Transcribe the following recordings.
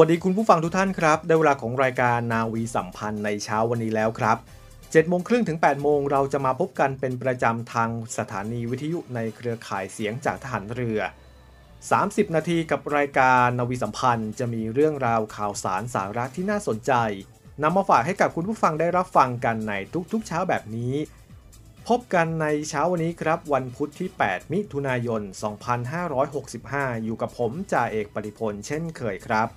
วัสดีคุณผู้ฟังทุกท่านครับ ได้เวลาของรายการนาวีสัมพันธ์ในเช้าวันนี้แล้วครับ7โมงครึ่งถึง8โมงเราจะมาพบกันเป็นประจำทางสถานีวิทยุในเครือข่ายเสียงจากทหารเรือ 30 นาทีกับรายการนาวีสัมพันธ์จะมีเรื่องราวข่าวสารสาระที่น่าสนใจนำมาฝากให้กับคุณผู้ฟังได้รับฟังกันในทุกๆเช้าแบบนี้ พบกันในเช้าวันนี้ครับ วันพุธที่ 8 มิถุนายน 2565 อยู่กับผมจ่าเอกปริพลเช่นเคยครับ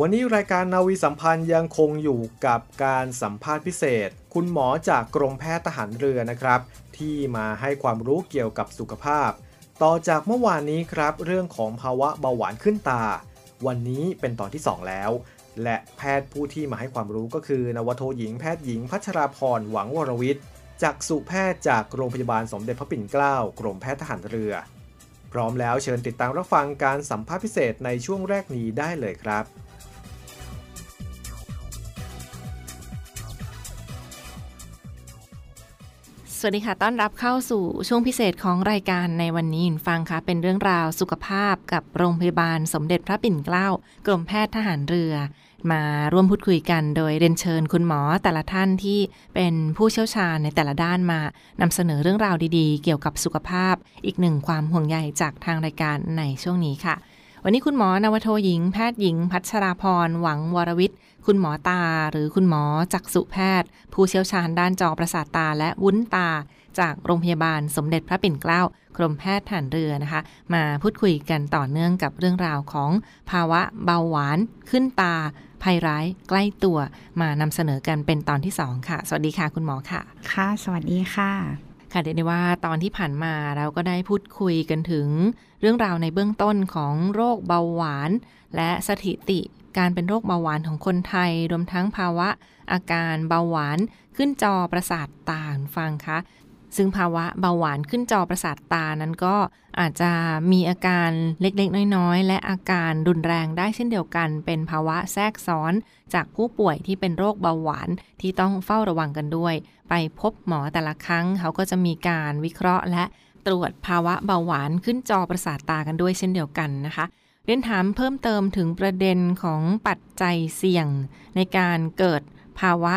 วันนี้รายการนาวีสัมพันธ์ยังคงอยู่กับการสัมภาษณ์พิเศษ คุณหมอจากกรมแพทย์ทหารเรือนะครับ ที่มาให้ความรู้เกี่ยวกับสุขภาพ ต่อจากเมื่อวานนี้ครับ เรื่องของภาวะเบาหวานขึ้นตา วันนี้เป็นตอนที่ 2 แล้ว และแพทย์ผู้ที่มาให้ความรู้ก็คือนวโทหญิงแพทย์หญิงพัชราพรหวังวรวิทย์จากสุแพทย์จากโรงพยาบาลสมเด็จพระปิ่นเกล้ากรมแพทย์ทหารเรือ พร้อมแล้วเชิญติดตามรับฟังการสัมภาษณ์พิเศษในช่วงแรกนี้ได้เลยครับ วัสดีค่ะ ต้อนรับเข้าสู่ช่วงพิเศษของรายการในวันนี้ฟังค่ะ เป็นเรื่องราวสุขภาพกับโรงพยาบาลสมเด็จพระปิ่นเกล้ากรมแพทย์ทหารเรือ มาร่วมพูดคุยกันโดยเรียนเชิญคุณหมอแต่ละท่านที่เป็นผู้เชี่ยวชาญในแต่ละด้านมานำเสนอเรื่องราวดีๆ เกี่ยวกับสุขภาพ อีกหนึ่งความห่วงใยจากทางรายการในช่วงนี้ค่ะ วันนี้คุณหมอนวโทหญิง แพทย์หญิง พัชราพร หวังวรวิทย์ คุณหมอตา หรือคุณหมอจักษุแพทย์ ผู้เชี่ยวชาญด้านจอประสาทตาและวุ้นตา จากโรงพยาบาลสมเด็จพระปิ่นเกล้ากรมแพทย์ทหารเรือนะคะ มาพูดคุยกันต่อเนื่องกับเรื่องราวของภาวะเบาหวานขึ้นตาภัยร้ายใกล้ตัวมานำเสนอกันเป็นตอนที่ 2 ค่ะ สวัสดีค่ะคุณหมอค่ะ ค่ะ สวัสดีค่ะ ค่ะเรียกได้ว่าตอนที่ผ่านมาเราก็ได้พูดคุยกันถึงเรื่องราวในเบื้องต้นของโรคเบาหวาน และสถิติการเป็นโรคเบาหวานของคนไทย รวมทั้งภาวะอาการเบาหวานขึ้นจอประสาทตาฟังคะซึ่งภาวะเบาหวานขึ้นจอประสาทตานั้นก็อาจจะมีอาการเล็กๆ น้อยๆ และอาการรุนแรงได้เช่นเดียวกัน เป็นภาวะแทรกซ้อนจากผู้ป่วยที่เป็นโรคเบาหวานที่ต้องเฝ้าระวังกันด้วย ไปพบหมอแต่ละครั้ง เขาก็จะมีการวิเคราะห์ และตรวจภาวะเบาหวานขึ้นจอประสาทตากันด้วยเช่นเดียวกันนะคะเรียนถามเพิ่มเติมถึงประเด็นของปัจจัยเสี่ยง ในการเกิดภาวะ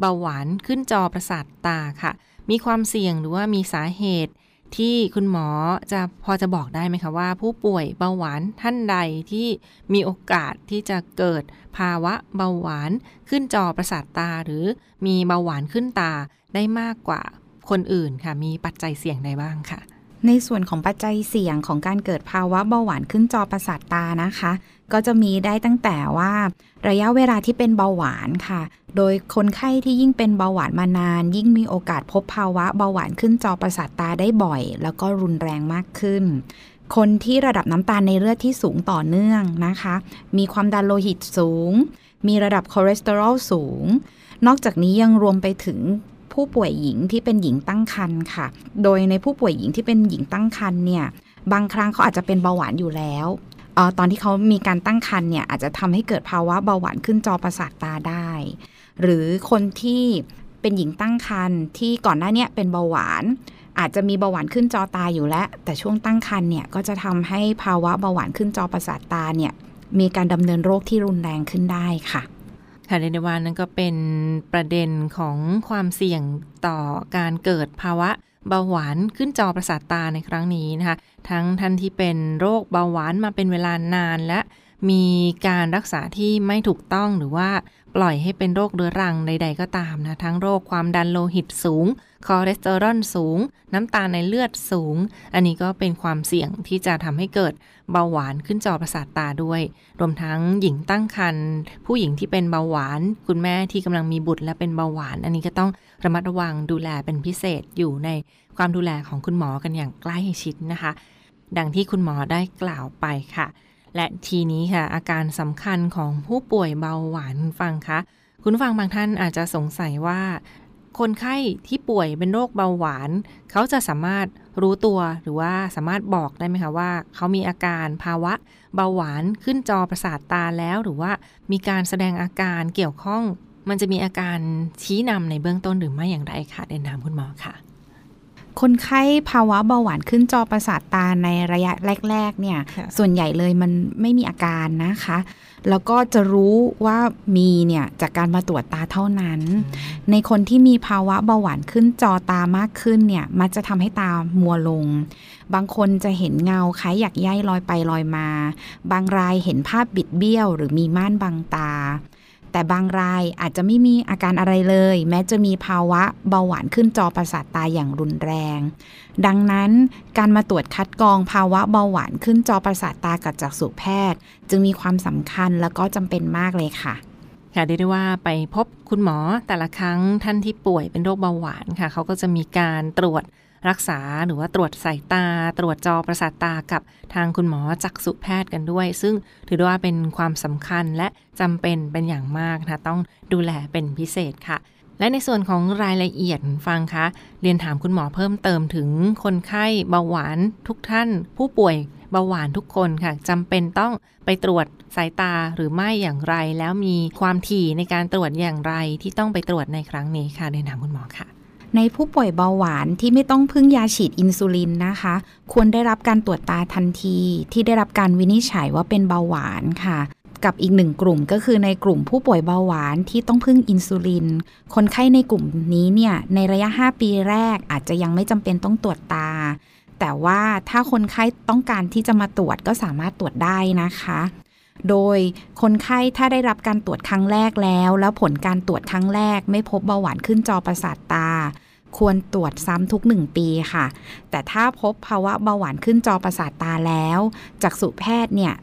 เบาหวานขึ้นจอประสาทตาค่ะ มีความเสี่ยงหรือว่ามีสาเหตุ ที่คุณหมอจะพอจะบอกได้ไหมคะว่า ผู้ป่วยเบาหวานท่านใดที่มีโอกาสที่จะเกิดภาวะเบาหวานขึ้นจอประสาทตา หรือมีเบาหวานขึ้นตาได้มากกว่าคนอื่นค่ะ มีปัจจัยเสี่ยงใดบ้างค่ะ ในส่วนของปัจจัยเสี่ยงของการเกิดภาวะเบาหวานขึ้นจอประสาทตานะคะ ก็จะมีได้ตั้งแต่ว่าระยะเวลาที่เป็นเบาหวานค่ะ โดยคนไข้ที่ยิ่งเป็นเบาหวานมานาน ยิ่งมีโอกาสพบภาวะเบาหวานขึ้นจอประสาทตาได้บ่อย แล้วก็รุนแรงมากขึ้น คนที่ระดับน้ำตาลในเลือดที่สูงต่อเนื่องนะคะ มีความดันโลหิตสูง มีระดับคอเลสเตอรอลสูง นอกจากนี้ยังรวมไปถึงผู้ป่วยหญิงที่เป็นหญิงตั้งครรภ์ค่ะ โดยในผู้ป่วยหญิงที่เป็นหญิงตั้งครรภ์เนี่ย บางครั้งเขาอาจจะเป็นเบาหวานอยู่แล้ว ออตอนที่เขามีการตั้งครรภ์เนี่ยอาจจะทำให้เกิดภาวะเบาหวานขึ้นจอประสาทตาได้ หรือคนที่เป็นหญิงตั้งครรภ์ที่ก่อนหน้านี้เป็นเบาหวาน อาจจะมีเบาหวานขึ้นจอตาอยู่แล้ว แต่ช่วงตั้งครรภ์เนี่ยก็จะทำให้ภาวะเบาหวานขึ้นจอประสาทตาเนี่ยมีการดำเนินโรคที่รุนแรงขึ้นได้ค่ะค่ะเรนได้ว่านั่นก็เป็นประเด็นของความเสี่ยงต่อการเกิดภาวะ เบาหวานขึ้นจอประสาทตาในครั้งนี้นะคะ ทั้งท่านที่เป็นโรคเบาหวานมาเป็นเวลานานและมีการรักษาที่ไม่ถูกต้องหรือว่าปล่อยให้เป็นโรคเรื้อรังใด ๆ ก็ตามนะ ทั้งโรคความดันโลหิตสูง คอเลสเตอรอลสูง น้ำตาลในเลือดสูง อันนี้ก็เป็นความเสี่ยงที่จะทำให้เกิดเบาหวานขึ้นจอประสาทตาด้วย รวมทั้งหญิงตั้งครรภ์ผู้หญิงที่เป็นเบาหวาน คุณแม่ที่กำลังมีบุตรและเป็นเบาหวาน อันนี้ก็ต้องระมัดระวังดูแลเป็นพิเศษอยู่ในความดูแลของคุณหมอกันอย่างใกล้ชิดนะคะ ดังที่คุณหมอได้กล่าวไปค่ะ และทีนี้ค่ะ อาการสำคัญของผู้ป่วยเบาหวานฟังคะคุณฟังบางท่านอาจจะสงสัยว่า คนไข้ที่ป่วยเป็นโรคเบาหวาน เขาจะสามารถรู้ตัวหรือว่าสามารถบอกได้ไหมคะว่า เขามีอาการภาวะเบาหวานขึ้นจอประสาทตาแล้ว หรือว่ามีการแสดงอาการเกี่ยวข้อง มันจะมีอาการชี้นำในเบื้องต้นหรือไม่อย่างไรคะเดินถามคุณหมอค่ะ คนไข้ภาวะเบาหวานขึ้นจอประสาทตาในระยะแรก ๆ เนี่ย ส่วนใหญ่เลยมันไม่มีอาการนะคะ แล้วก็จะรู้ว่ามีเนี่ยจากการมาตรวจตาเท่านั้น ในคนที่มีภาวะเบาหวานขึ้นจอตามากขึ้นเนี่ยมันจะทำให้ตามัวลง บางคนจะเห็นเงาคล้ายหยักใยลอยไปลอยมา บางรายเห็นภาพบิดเบี้ยว หรือมีม่านบังตา แต่บางรายอาจจะไม่มีอาการอะไรเลย แม้จะมีภาวะเบาหวานขึ้นจอประสาทตาอย่างรุนแรง ดังนั้นการมาตรวจคัดกรองภาวะเบาหวานขึ้นจอประสาทตากับจักษุแพทย์ จึงมีความสำคัญแล้วก็จำเป็นมากเลยค่ะค่ะเรียกได้ว่าไปพบคุณหมอแต่ละครั้งท่านที่ป่วยเป็นโรคเบาหวานค่ะ เขาก็จะมีการตรวจ รักษาหรือว่าตรวจสายตา ตรวจจอประสาทตากับทางคุณหมอจักษุแพทย์กันด้วย ซึ่งถือว่าเป็นความสำคัญและจำเป็นเป็นอย่างมากนะต้องดูแลเป็นพิเศษค่ะและในส่วนของรายละเอียดฟังคะเรียนถามคุณหมอเพิ่มเติมถึงคนไข้เบาหวานทุกท่าน ผู้ป่วยเบาหวานทุกคนค่ะจำเป็นต้องไปตรวจสายตาหรือไม่อย่างไร แล้วมีความถี่ในการตรวจอย่างไรที่ต้องไปตรวจในครั้งนี้ค่ะเรียนถามคุณหมอค่ะ ในผู้ป่วยเบาหวานที่ไม่ต้องพึ่งยาฉีดอินซูลินนะคะ ควรได้รับการตรวจตาทันที ที่ได้รับการวินิจฉัยว่าเป็นเบาหวานค่ะ กับอีกหนึ่งกลุ่มก็คือในกลุ่มผู้ป่วยเบาหวานที่ต้องพึ่งอินซูลิน คนไข้ในกลุ่มนี้เนี่ยในระยะ 5 ปีแรกอาจจะยังไม่จำเป็นต้องตรวจตา แต่ว่าถ้าคนไข้ต้องการที่จะมาตรวจก็สามารถตรวจได้นะคะ โดยคนไข้ถ้าได้รับการตรวจครั้งแรกแล้ว แล้วผลการตรวจครั้งแรก ไม่พบเบาหวานขึ้นจอประสาทตา ควรตรวจซ้ำทุก 1 ปีค่ะ แต่ถ้าพบภาวะเบาหวานขึ้นจอประสาทตาแล้วจักษุแพทย์เนี่ย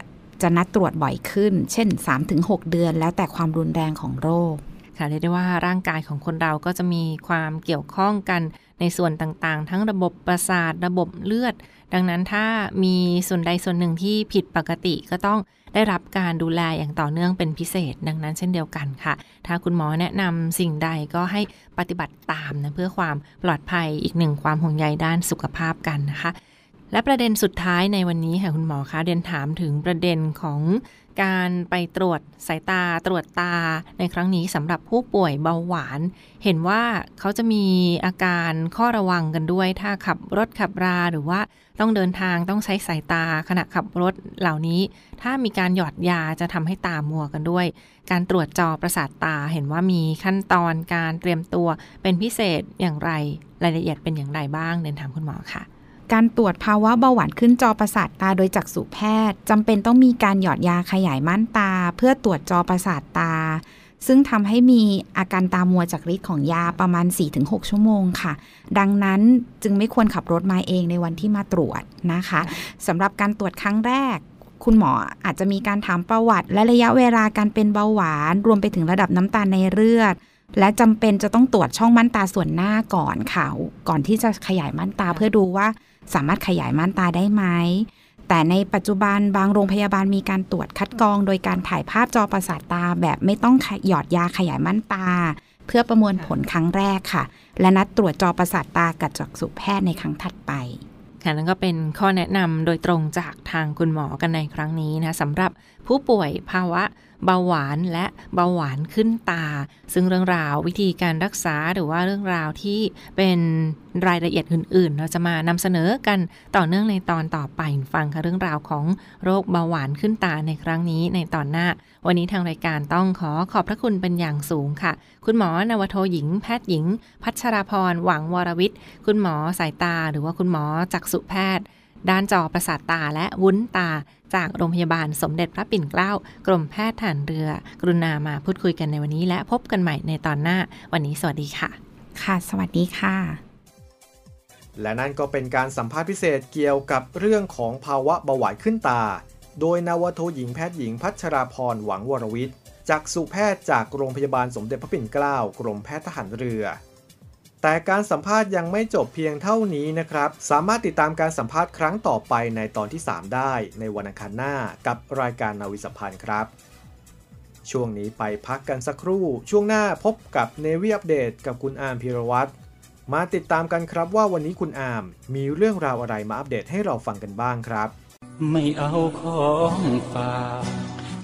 จะนัดตรวจบ่อยขึ้น เช่น 3-6 เดือน แล้วแต่ความรุนแรงของโรคค่ะเรียกได้ว่าร่างกายของคนเราก็จะมีความเกี่ยวข้องกันในส่วนต่างๆ ทั้งระบบประสาทระบบเลือด ดังนั้นถ้ามีส่วนใดส่วนหนึ่งที่ผิดปกติก็ต้อง ได้รับการดูแลอย่างต่อเนื่องเป็นพิเศษ ดังนั้นเช่นเดียวกันค่ะ ถ้าคุณหมอแนะนำสิ่งใดก็ให้ปฏิบัติตามนะเพื่อความปลอดภัยอีกหนึ่งความห่วงใยด้านสุขภาพกันนะคะ และประเด็นสุดท้ายในวันนี้ค่ะคุณหมอคะเรียนถามถึงประเด็นของการไปตรวจสายตาตรวจตาในครั้งนี้สำหรับผู้ป่วยเบาหวาน เห็นว่าเขาจะมีอาการข้อระวังกันด้วย ถ้าขับรถขับราหรือว่าต้องเดินทางต้องใช้สายตาขณะขับรถเหล่านี้ ถ้ามีการหยอดยาจะทำให้ตามัวกันด้วย การตรวจจอประสาทตาเห็นว่ามีขั้นตอนการเตรียมตัวเป็นพิเศษอย่างไร รายละเอียดเป็นอย่างไรบ้างเรียนถามคุณหมอค่ะ การตรวจภาวะเบาหวานขึ้นจอประสาทตาโดยจักษุแพทย์จำเป็นต้องมีการหยอดยาขยายม่านตา เพื่อตรวจจอประสาทตา ซึ่งทำให้มีอาการตามัวจากฤทธิ์ของยาประมาณ 4-6 ชั่วโมงค่ะ ดังนั้นจึงไม่ควรขับรถมาเองในวันที่มาตรวจนะคะสำหรับการตรวจครั้งแรกคุณหมออาจจะมีการถามประวัติ และระยะเวลาการเป็นเบาหวาน รวมไปถึงระดับน้ำตาลในเลือด และจำเป็นจะต้องตรวจช่องม่านตาส่วนหน้าก่อนค่ะก่อนที่จะขยายม่านตาเพื่อดูว่า สามารถขยายม่านตาได้ไหม แต่ในปัจจุบันบางโรงพยาบาลมีการตรวจคัดกรอง โดยการถ่ายภาพจอประสาทตาแบบไม่ต้องหยอดยาขยายม่านตา เพื่อประมวลผลครั้งแรกค่ะ และนัดตรวจจอประสาทตากับจักษุแพทย์ในครั้งถัดไปค่ะนั่นก็เป็นข้อแนะนำโดยตรงจากทางคุณหมอกันในครั้งนี้นะสำหรับผู้ป่วยภาวะ เบาหวานและเบาหวานขึ้นตา ซึ่งเรื่องราววิธีการรักษาหรือว่าเรื่องราวที่เป็นรายละเอียดอื่น ๆ เราจะมานำเสนอกันต่อเนื่องในตอนต่อไปฟังค่ะเรื่องราวของโรคเบาหวานขึ้นตาในครั้งนี้ในตอนหน้า วันนี้ทางรายการต้องขอขอบพระคุณเป็นอย่างสูงค่ะ คุณหมอนวโทหญิง แพทย์หญิง พัชราพรหวังวรวิทย์ คุณหมอสายตา หรือว่าคุณหมอจักษุแพทย์ ด้านจอประสาทตาและวุ้นตา จากโรงพยาบาลสมเด็จพระปิ่นเกล้ากรมแพทย์ฐานเรือ กรุณามาพูดคุยกันในวันนี้ และพบกันใหม่ในตอนหน้า วันนี้สวัสดีค่ะ ค่ะ สวัสดีค่ะ และนั่นก็เป็นการสัมภาษณ์พิเศษเกี่ยวกับเรื่องของภาวะเบาหวานขึ้นตา โดยนาวโทหญิงแพทย์หญิงพัชราพรหวังวรวิทย์จากสุแพทย์จากโรงพยาบาลสมเด็จพระปิ่นเกล้ากรมแพทย์ทหารเรือ แต่การสัมภาษณ์ยังไม่จบเพียงเท่านี้นะครับ สามารถติดตามการสัมภาษณ์ครั้งต่อไปในตอนที่ 3 ได้ในวันอังคารหน้ากับรายการนาวิสัมพันธ์ครับ ช่วงนี้ไปพักกันสักครู่ ช่วงหน้าพบกับเนวีอัปเดตกับคุณอาร์มพิรวัตรมาติดตามกันครับว่าวันนี้คุณอาร์มมีเรื่องราวอะไรมาอัปเดตให้เราฟังกันบ้างครับ ไม่เอาของฝาก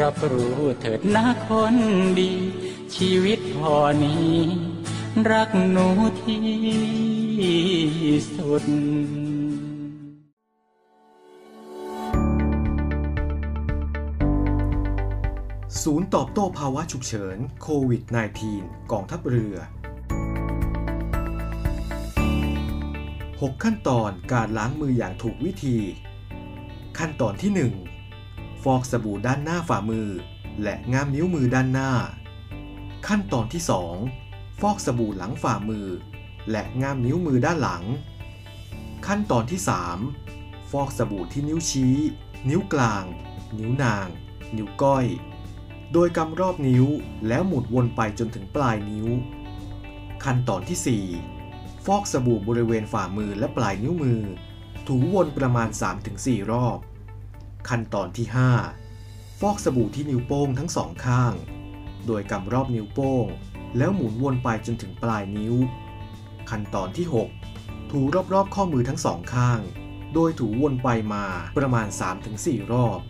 รับรู้เถิดนะคนดี ชีวิตพอนี้ รักหนูที่สุด ศูนย์ตอบโต้ภาวะฉุกเฉินโควิด -19 กองทัพเรือ 6 ขั้นตอนการล้างมืออย่างถูกวิธี ขั้นตอนที่ 1 ฟอกสบู่ด้านหน้าฝ่ามือ และง่ามนิ้วมือด้านหน้า ขั้นตอนที่ 2 ฟอกสบู่หลังฝ่ามือ และง่ามนิ้วมือด้านหลัง ขั้นตอนที่ 3 ฟอกสบู่ที่นิ้วชี้ นิ้วกลาง นิ้วนาง นิ้วก้อย โดยกำรอบนิ้วแล้วหมุนวนไปจนถึงปลายนิ้ว ขั้นตอนที่ 4 ฟอกสบู่บริเวณฝ่ามือและปลายนิ้วมือ ถูวนประมาณ 3-4 รอบ ขั้นตอนที่ 5 ฟอกสบู่ที่นิ้วโป้งทั้งสองข้าง โดยกำรอบนิ้วโป้ง แล้วหมุนวนไปจนถึงปลายนิ้ว ขั้นตอนที่ 6 ถูรอบๆข้อมือทั้งสองข้าง โดยถูวนไปมาประมาณ 3-4 รอบ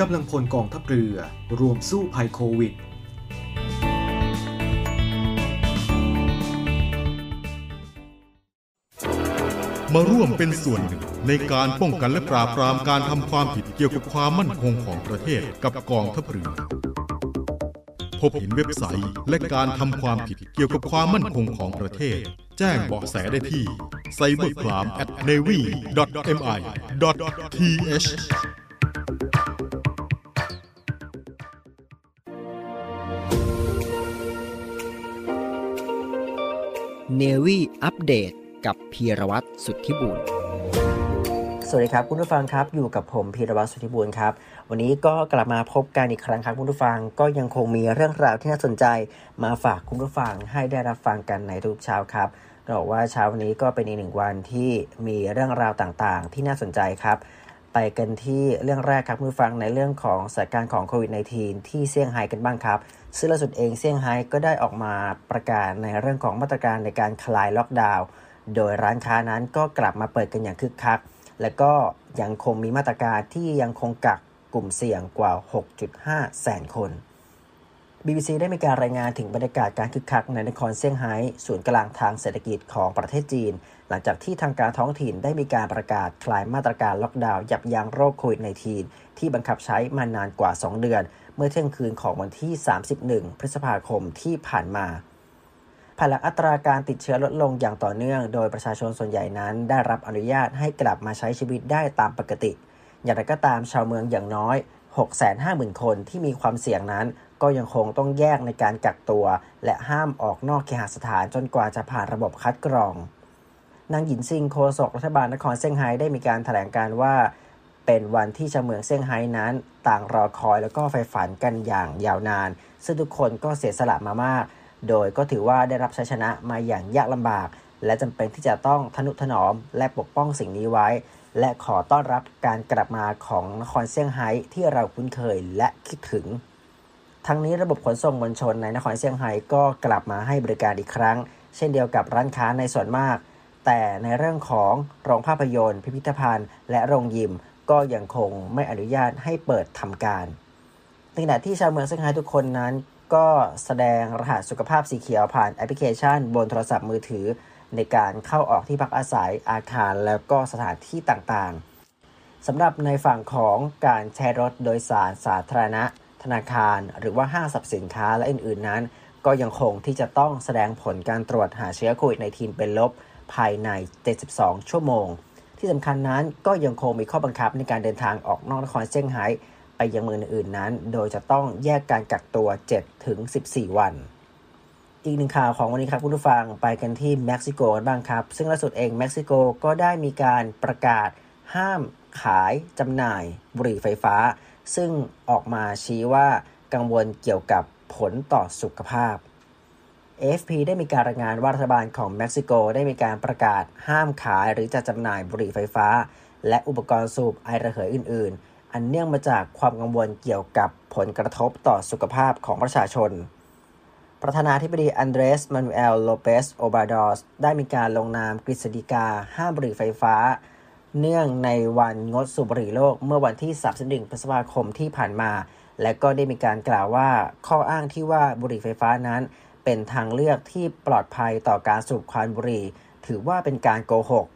กำลังพลกองทัพเรือรวมสู้ภัยโควิด มาร่วมเป็นส่วนหนึ่ง ในการป้องกันและปราบปรามการทำความผิดเกี่ยวกับความมั่นคงของประเทศกับกองทัพเรือพบเห็นเว็บไซต์และการทำความผิดเกี่ยวกับความมั่นคงของประเทศ แจ้งเบาะแสได้ที่ cybercrime at navy.mi.th Navy อัปเดต กับพีรวัตรสุทธิบุญสวัสดีครับคุณผู้ฟังครับอยู่กับผมพีรวัตรสุทธิบุญครับ วันนี้ก็กลับมาพบกันอีกครั้งครับคุณผู้ฟังก็ยังคงมีเรื่องราวที่น่าสนใจ มาฝากคุณผู้ฟังให้ได้รับฟังกันในทุกเช้าครับบอกว่าเช้าวันนี้ก็เป็นอีกหนึ่งวันที่มีเรื่องราวต่างๆ ที่น่าสนใจครับ ไปกันที่เรื่องแรกครับคุณผู้ฟังในเรื่องของสถานการณ์ของโควิด -19 ที่เซี่ยงไฮ้กันบ้างครับซึ่งล่าสุดเองเซี่ยงไฮ้ก็ได้ออกมาประกาศในเรื่องของมาตรการในการคลายล็อกดาวน์ โดยร้านค้านั้นก็กลับมาเปิดกันอย่างคึกคัก และก็ยังคงมีมาตรการที่ยังคงกักกลุ่มเสี่ยงกว่า 6.5 แสนคน BBC ได้มีการรายงานถึงบรรยากาศการคึกคักในนครเซี่ยงไฮ้ศูนย์กลางทางเศรษฐกิจของประเทศจีน หลังจากที่ทางการท้องถิ่นได้มีการประกาศคลายมาตรการล็อกดาวน์ยับยั้งโรคโควิด -19 ที่บังคับใช้มานานกว่า 2 เดือน เมื่อเที่ยงคืนของวันที่ 31 พฤษภาคมที่ผ่านมา ภายหลังอัตราการติดเชื้อลดลงอย่างต่อเนื่อง โดยประชาชนส่วนใหญ่นั้น ได้รับอนุญาตให้กลับมาใช้ชีวิตได้ตามปกติ อย่างไรก็ตามชาวเมืองอย่างน้อย 650,000 คนที่มีความเสี่ยงนั้น ก็ยังคงต้องแยกในการกักตัว และห้ามออกนอกเคหสถานจนกว่าจะผ่านระบบคัดกรอง นางหยินซิงโฆษกรัฐบาลนครเซี่ยงไฮ้ได้มีการถแถลงการว่า เป็นวันที่ชาวเมืองเซี่ยงไฮ้นั้น ต่างรอคอยแล้วก็ไฟฝันกันอย่างยาวนาน ซึ่งทุกคนก็เสียสละมามาก โดยก็ถือว่าได้รับชัยชนะมาอย่างยากลำบาก และจำเป็นที่จะต้องทนุถนอมและปกป้องสิ่งนี้ไว้ และขอต้อนรับการกลับมาของนครเซี่ยงไฮ้ที่เราคุ้นเคยและคิดถึง ทั้งนี้ระบบขนส่งมวลชนในนครเซี่ยงไฮ้ก็กลับมาให้บริการอีกครั้ง เช่นเดียวกับร้านค้าในส่วนมาก แต่ในเรื่องของโรงภาพยนตร์ พิพิธภัณฑ์ และโรงยิม ก็ยังคงไม่อนุญาตให้เปิดทำการในขณะที่ชาวเมืองเซี่ยงไฮ้ทุกคนนั้น ก็แสดงรหัสสุขภาพสีเขียวผ่านแอปพลิเคชัน บนโทรศัพท์มือถือ ในการเข้าออกที่พักอาศัยอาคารแล้วก็สถานที่ต่างๆสำหรับในฝั่งของการใช้รถโดยสารสาธารณะ ธนาคาร หรือว่าห้างสรรพสินค้าและอื่นๆนั้น ก็ยังคงที่จะต้องแสดงผลการตรวจหาเชื้อโควิด -19 เป็นลบภายใน 72 ชั่วโมง ที่สำคัญนั้นก็ยังคงมีข้อบังคับในการเดินทางออกนอกนครเซี่ยงไฮ้ ไปยังเมืองอื่นๆนั้น โดยจะต้องแยกการกักตัว7ถึง14 วัน อีกหนึ่งข่าวของวันนี้ครับคุณผู้ฟังไปกันที่เม็กซิโกกันบ้างครับ ซึ่งล่าสุดเองเม็กซิโกก็ได้มีการประกาศห้ามขายจำหน่ายบุหรี่ไฟฟ้า ซึ่งออกมาชี้ว่ากังวลเกี่ยวกับผลต่อสุขภาพ AFP ได้มีการรายงานว่ารัฐบาลของเม็กซิโกได้มีการประกาศห้ามขายหรือจะจำหน่ายบุหรี่ไฟฟ้า และอุปกรณ์สูบไอระเหยอื่นๆ อันเนื่องมาจากความกังวลเกี่ยวกับผลกระทบต่อสุขภาพของประชาชน ประธานาธิบดีอันเดรส มานูเอล โลเปส โอบราดอร์ ได้มีการลงนามกฤษฎีกาห้ามบุหรี่ไฟฟ้า เนื่องในวันงดสูบบุหรี่โลกเมื่อวันที่ 31 พฤษภาคมที่ผ่านมา และก็ได้มีการกล่าวว่าข้ออ้างที่ว่าบุหรี่ไฟฟ้านั้น เป็นทางเลือกที่ปลอดภัยต่อการสูบควันบุหรี่ ถือว่าเป็นการโกหก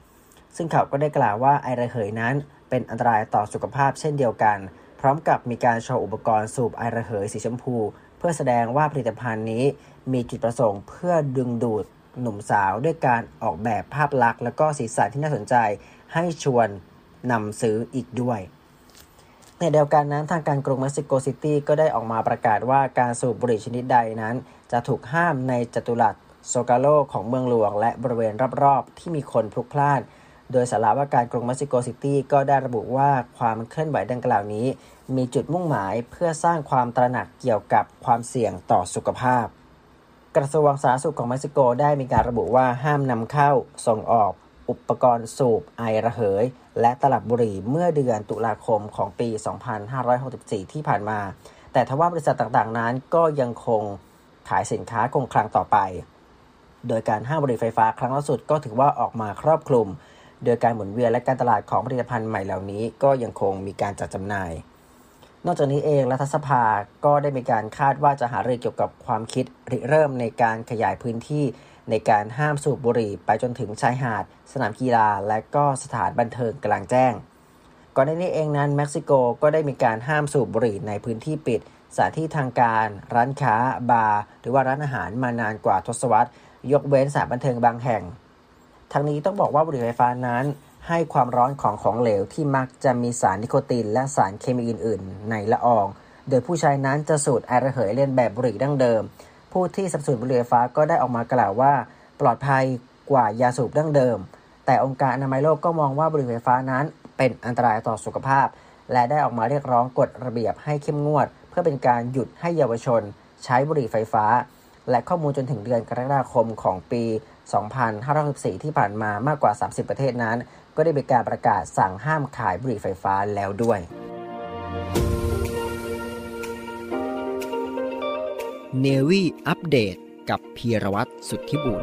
ซึ่งเขาก็ได้กล่าวว่าไอระเหยนั้น เป็นอันตรายต่อสุขภาพเช่นเดียวกัน พร้อมกับมีการโชว์อุปกรณ์สูบไอระเหยสีชมพู เพื่อแสดงว่าผลิตภัณฑ์นี้มีจุดประสงค์เพื่อดึงดูดหนุ่มสาวด้วยการออกแบบภาพลักษณ์ และก็สีสันที่น่าสนใจให้ชวนน่าซื้ออีกด้วยในเดียวกันนั้นทางการกรุงเม็กซิโกซิตี้ก็ได้ออกมาประกาศว่าการสูบบุหรี่ชนิดใดนั้น จะถูกห้ามในจัตุรัสโซกาโลของเมืองหลวง และบริเวณรอบๆ ที่มีคนพลุกพล่าน โดยศาลาว่าการกรุงเม็กซิโกซิตี้ก็ได้ระบุว่าความเคลื่อนไหวดังกล่าวนี้ มีจุดมุ่งหมายเพื่อสร้างความตระหนักเกี่ยวกับความเสี่ยงต่อสุขภาพ กระทรวงสาธารณสุขของเม็กซิโกได้มีการระบุว่าห้ามนำเข้า ส่งออก อุปกรณ์สูบไอระเหย และตลับบุหรี่เมื่อเดือนตุลาคมของปี 2564 ที่ผ่านมา แต่ทว่าบริษัทต่างๆ นั้นก็ยังคงขายสินค้าคงคลังต่อไป โดยการห้ามบุหรี่ไฟฟ้าครั้งล่าสุดก็ถือว่าออกมาครอบคลุม โดยการหมุนเวียนและการตลาดของผลิตภัณฑ์ใหม่เหล่านี้ ก็ยังคงมีการจัดจำหน่าย นอกจากนี้เองรัฐสภาก็ได้มีการคาดว่าจะหารือเกี่ยวกับความคิดริเริ่มในการขยายพื้นที่ในการห้ามสูบบุหรี่ไปจนถึงชายหาด สนามกีฬา และก็สถานบันเทิงกลางแจ้ง ก่อนหน้านี้เองนั้นเม็กซิโกก็ได้มีการห้ามสูบบุหรี่ในพื้นที่ปิดสถานที่ทางการ ร้านค้า บาร์ หรือว่าร้านอาหารมานานกว่าทศวรรษ ยกเว้นสถานบันเทิงบางแห่ง ทั้งนี้ต้องบอกว่าบุหรี่ไฟฟ้านั้นให้ความร้อนของของเหลวที่มักจะมีสารนิโคตินและสารเคมีอื่น ๆ ในละออง โดยผู้ใช้นั้นจะสูดไอระเหยเลียนแบบบุหรี่ดั้งเดิม ผู้ที่สับสนบุหรี่ไฟฟ้าก็ได้ออกมากล่าวว่า ปลอดภัยกว่ายาสูบดั้งเดิม แต่องค์การอนามัยโลกก็มองว่าบุหรี่ไฟฟ้านั้นเป็นอันตรายต่อสุขภาพ และได้ออกมาเรียกร้องกฎระเบียบให้เข้มงวด เพื่อเป็นการหยุดให้เยาวชน ใช้บุหรี่ไฟฟ้า และข้อมูลจนถึงเดือนกรกฎาคมของปี 2564 ที่ผ่านมามากกว่า 30 ประเทศนั้น ก็ได้มีการประกาศสั่งห้ามขายบุหรี่ไฟฟ้าแล้วด้วย เนวี่อัปเดตกับพีรวัตรสุทธิบุญ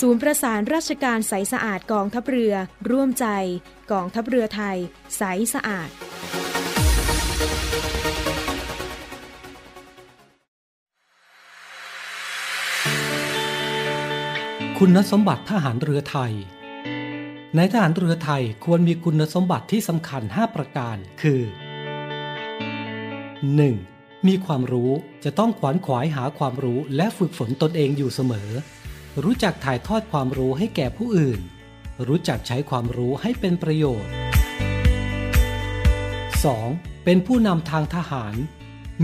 ศูนย์ประสานราชการใสสะอาดกองทัพเรือ ร่วมใจ กองทัพเรือไทย ใสสะอาด คุณสมบัติทหารเรือไทย ในทหารเรือไทยควรมีคุณสมบัติที่สำคัญ 5 ประการ คือ 1. มีความรู้จะต้องขวนขวายหาความรู้และฝึกฝนตนเองอยู่เสมอ รู้จักถ่ายทอดความรู้ให้แก่ผู้อื่น รู้จักใช้ความรู้ให้เป็นประโยชน์ 2. เป็นผู้นำทางทหาร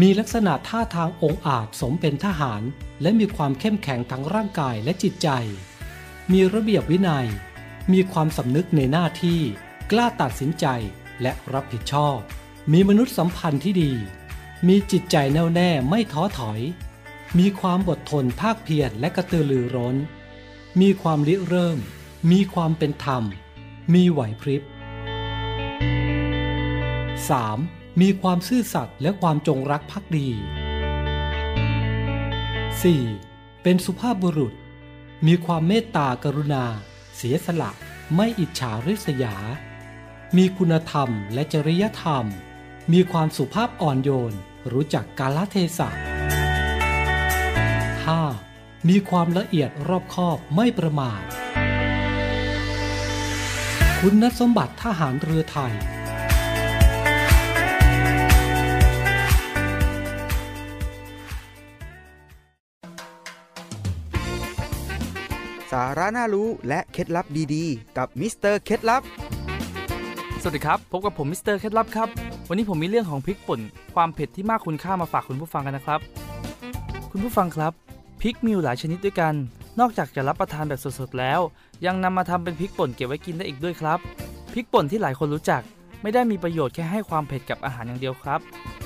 มีลักษณะท่าทางองอาจสมเป็นทหาร และมีความเข้มแข็งทั้งร่างกายและจิตใจ มีระเบียบวินัย มีความสำนึกในหน้าที่ กล้าตัดสินใจและรับผิดชอบ มีมนุษยสัมพันธ์ที่ดี มีจิตใจแน่วแน่ไม่ท้อถอย มีความอดทนภาคเพียรและกระตือรือร้น มีความริเริ่ม มีความเป็นธรรม มีไหวพริบ 3. มีความซื่อสัตย์และความจงรักภักดี 4. เป็นสุภาพบุรุษ มีความเมตตากรุณา เสียสละ ไม่อิจฉาริษยา มีคุณธรรมและจริยธรรม มีความสุภาพอ่อนโยน รู้จักกาลเทศะ 5. มีความละเอียดรอบคอบไม่ประมาท คุณสมบัติทหารเรือไทย สาระน่ารู้และเคล็ดลับดีๆ กับมิสเตอร์เคล็ดลับ สวัสดีครับ พบกับผมมิสเตอร์เคล็ดลับครับ วันนี้ผมมีเรื่องของพริกป่น ความเผ็ดที่มากคุณค่ามาฝากคุณผู้ฟังกันนะครับ คุณผู้ฟังครับ พริกมีอยู่หลายชนิดด้วยกัน นอกจากจะรับประทานแบบสดๆแล้ว ยังนำมาทำเป็นพริกป่นเก็บไว้กินได้อีกด้วยครับพริกป่นที่หลายคนรู้จัก ไม่ได้มีประโยชน์แค่ให้ความเผ็ดกับอาหารอย่างเดียวครับ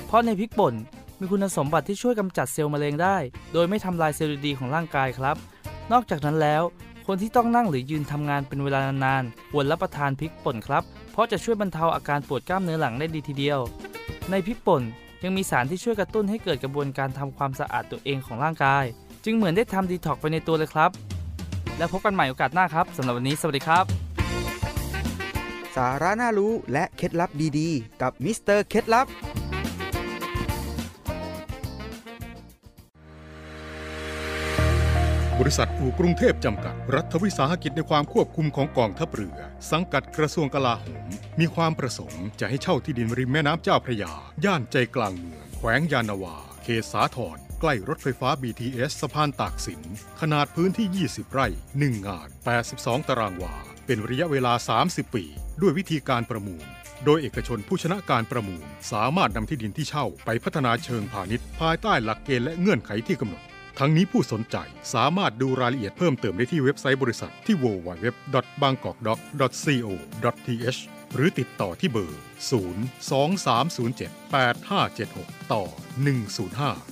เพราะในพริกป่นมีคุณสมบัติที่ช่วยกำจัดเซลล์มะเร็งได้ โดยไม่ทำลายเซลล์ดีๆของร่างกายครับ นอกจากนั้นแล้วคนที่ต้องนั่งหรือยืนทำงานเป็นเวลานานๆควรรับประทานพริกป่นครับ เพราะจะช่วยบรรเทาอาการปวดกล้ามเนื้อหลังได้ดีทีเดียว ในพริกป่นยังมีสารที่ช่วยกระตุ้นให้เกิดกระบวนการทำความสะอาดตัวเองของร่างกาย จึงเหมือนได้ทำดีท็อกซ์ไปในตัวเลยครับ แล้วพบกันใหม่โอกาสหน้าครับสำหรับวันนี้สวัสดีครับ สาระน่ารู้และเคล็ดลับดีๆ กับมิสเตอร์เคล็ดลับ บริษัทอู่กรุงเทพจำกัด รัฐวิสาหกิจในความควบคุมของกองทัพเรือ สังกัดกระทรวงกลาโหม มีความประสงค์จะให้เช่าที่ดินริมแม่น้ำเจ้าพระยา ย่านใจกลางเมือง แขวงยานาวา เขตสาทร ใกล้รถไฟฟ้า BTS สะพานตากสิน ขนาดพื้นที่ 20 ไร่ 1 งาน 82 ตารางวา เป็นระยะเวลา 30 ปี ด้วยวิธีการประมูล โดยเอกชนผู้ชนะการประมูล สามารถนำที่ดินที่เช่าไปพัฒนาเชิงพาณิชย์ ภายใต้หลักเกณฑ์และเงื่อนไขที่กำหนด ทั้งนี้ผู้สนใจสามารถดูรายละเอียดเพิ่มเติมได้ที่เว็บไซต์บริษัทที่ www.bangkokdoc.co.th หรือติดต่อที่เบอร์ 023078576 ต่อ 105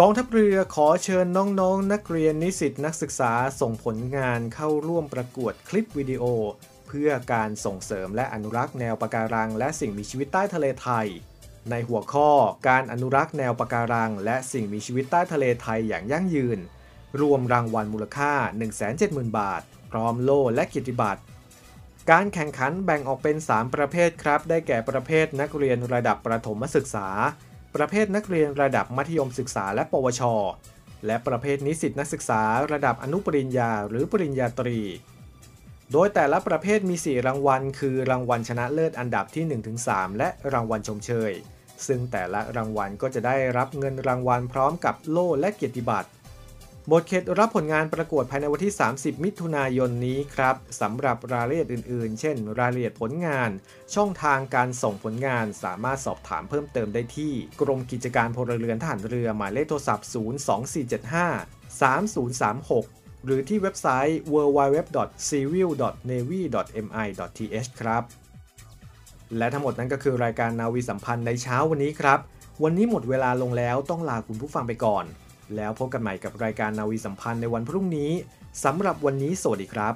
กองทัพเรือขอเชิญน้องๆนนักเรียนนิสิตนักศึกษาส่งผลงานเข้าร่วมประกวดคลิปวิดีโอ เพื่อการส่งเสริมและอนุรักษ์แนวปะการัง และสิ่งมีชีวิตใต้ทะเลไทย ในหัวข้อการอนุรักษ์แนวปะการัง และสิ่งมีชีวิตใต้ทะเลไทยอย่างยั่งยืน รวมรางวัลมูลค่า 170,000 บาท พร้อมโล่และกิตติบัตรการแข่งขันแบ่งออกเป็น 3 ประเภทครับ ได้แก่ประเภทนักเรียนระดับประถมศึกษา ประเภทนักเรียนระดับมัธยมศึกษาและ ปวช และประเภทนิสิตนักศึกษาระดับอนุปริญญาหรือปริญญาตรี โดยแต่ละประเภทมี 4 รางวัล คือรางวัลชนะเลิศอันดับที่ 1-3 และรางวัลชมเชย ซึ่งแต่ละรางวัลก็จะได้รับเงินรางวัลพร้อมกับโล่และเกียรติบัตร บทเขตรับผลงานประกวดภายในวันที่ 30 มิถุนายนนี้ครับสำหรับรายละเอียดอื่นๆ เช่น รายละเอียดผลงาน ช่องทางการส่งผลงานสามารถสอบถามเพิ่มเติมได้ที่ กรมกิจการพลเรือนทหารเรือหมายเลขโทรศัพท์ 02475 3036 หรือที่เว็บไซต์ www.civil.navy.mi.th ครับ และทั้งหมดนั้นก็คือรายการนาวีสัมพันธ์ในเช้าวันนี้ครับ วันนี้หมดเวลาลงแล้วต้องลาคุณผู้ฟังไปก่อน แล้วพบกันใหม่กับรายการนาวีสัมพันธ์ในวันพรุ่งนี้สำหรับวันนี้สวัสดีครับ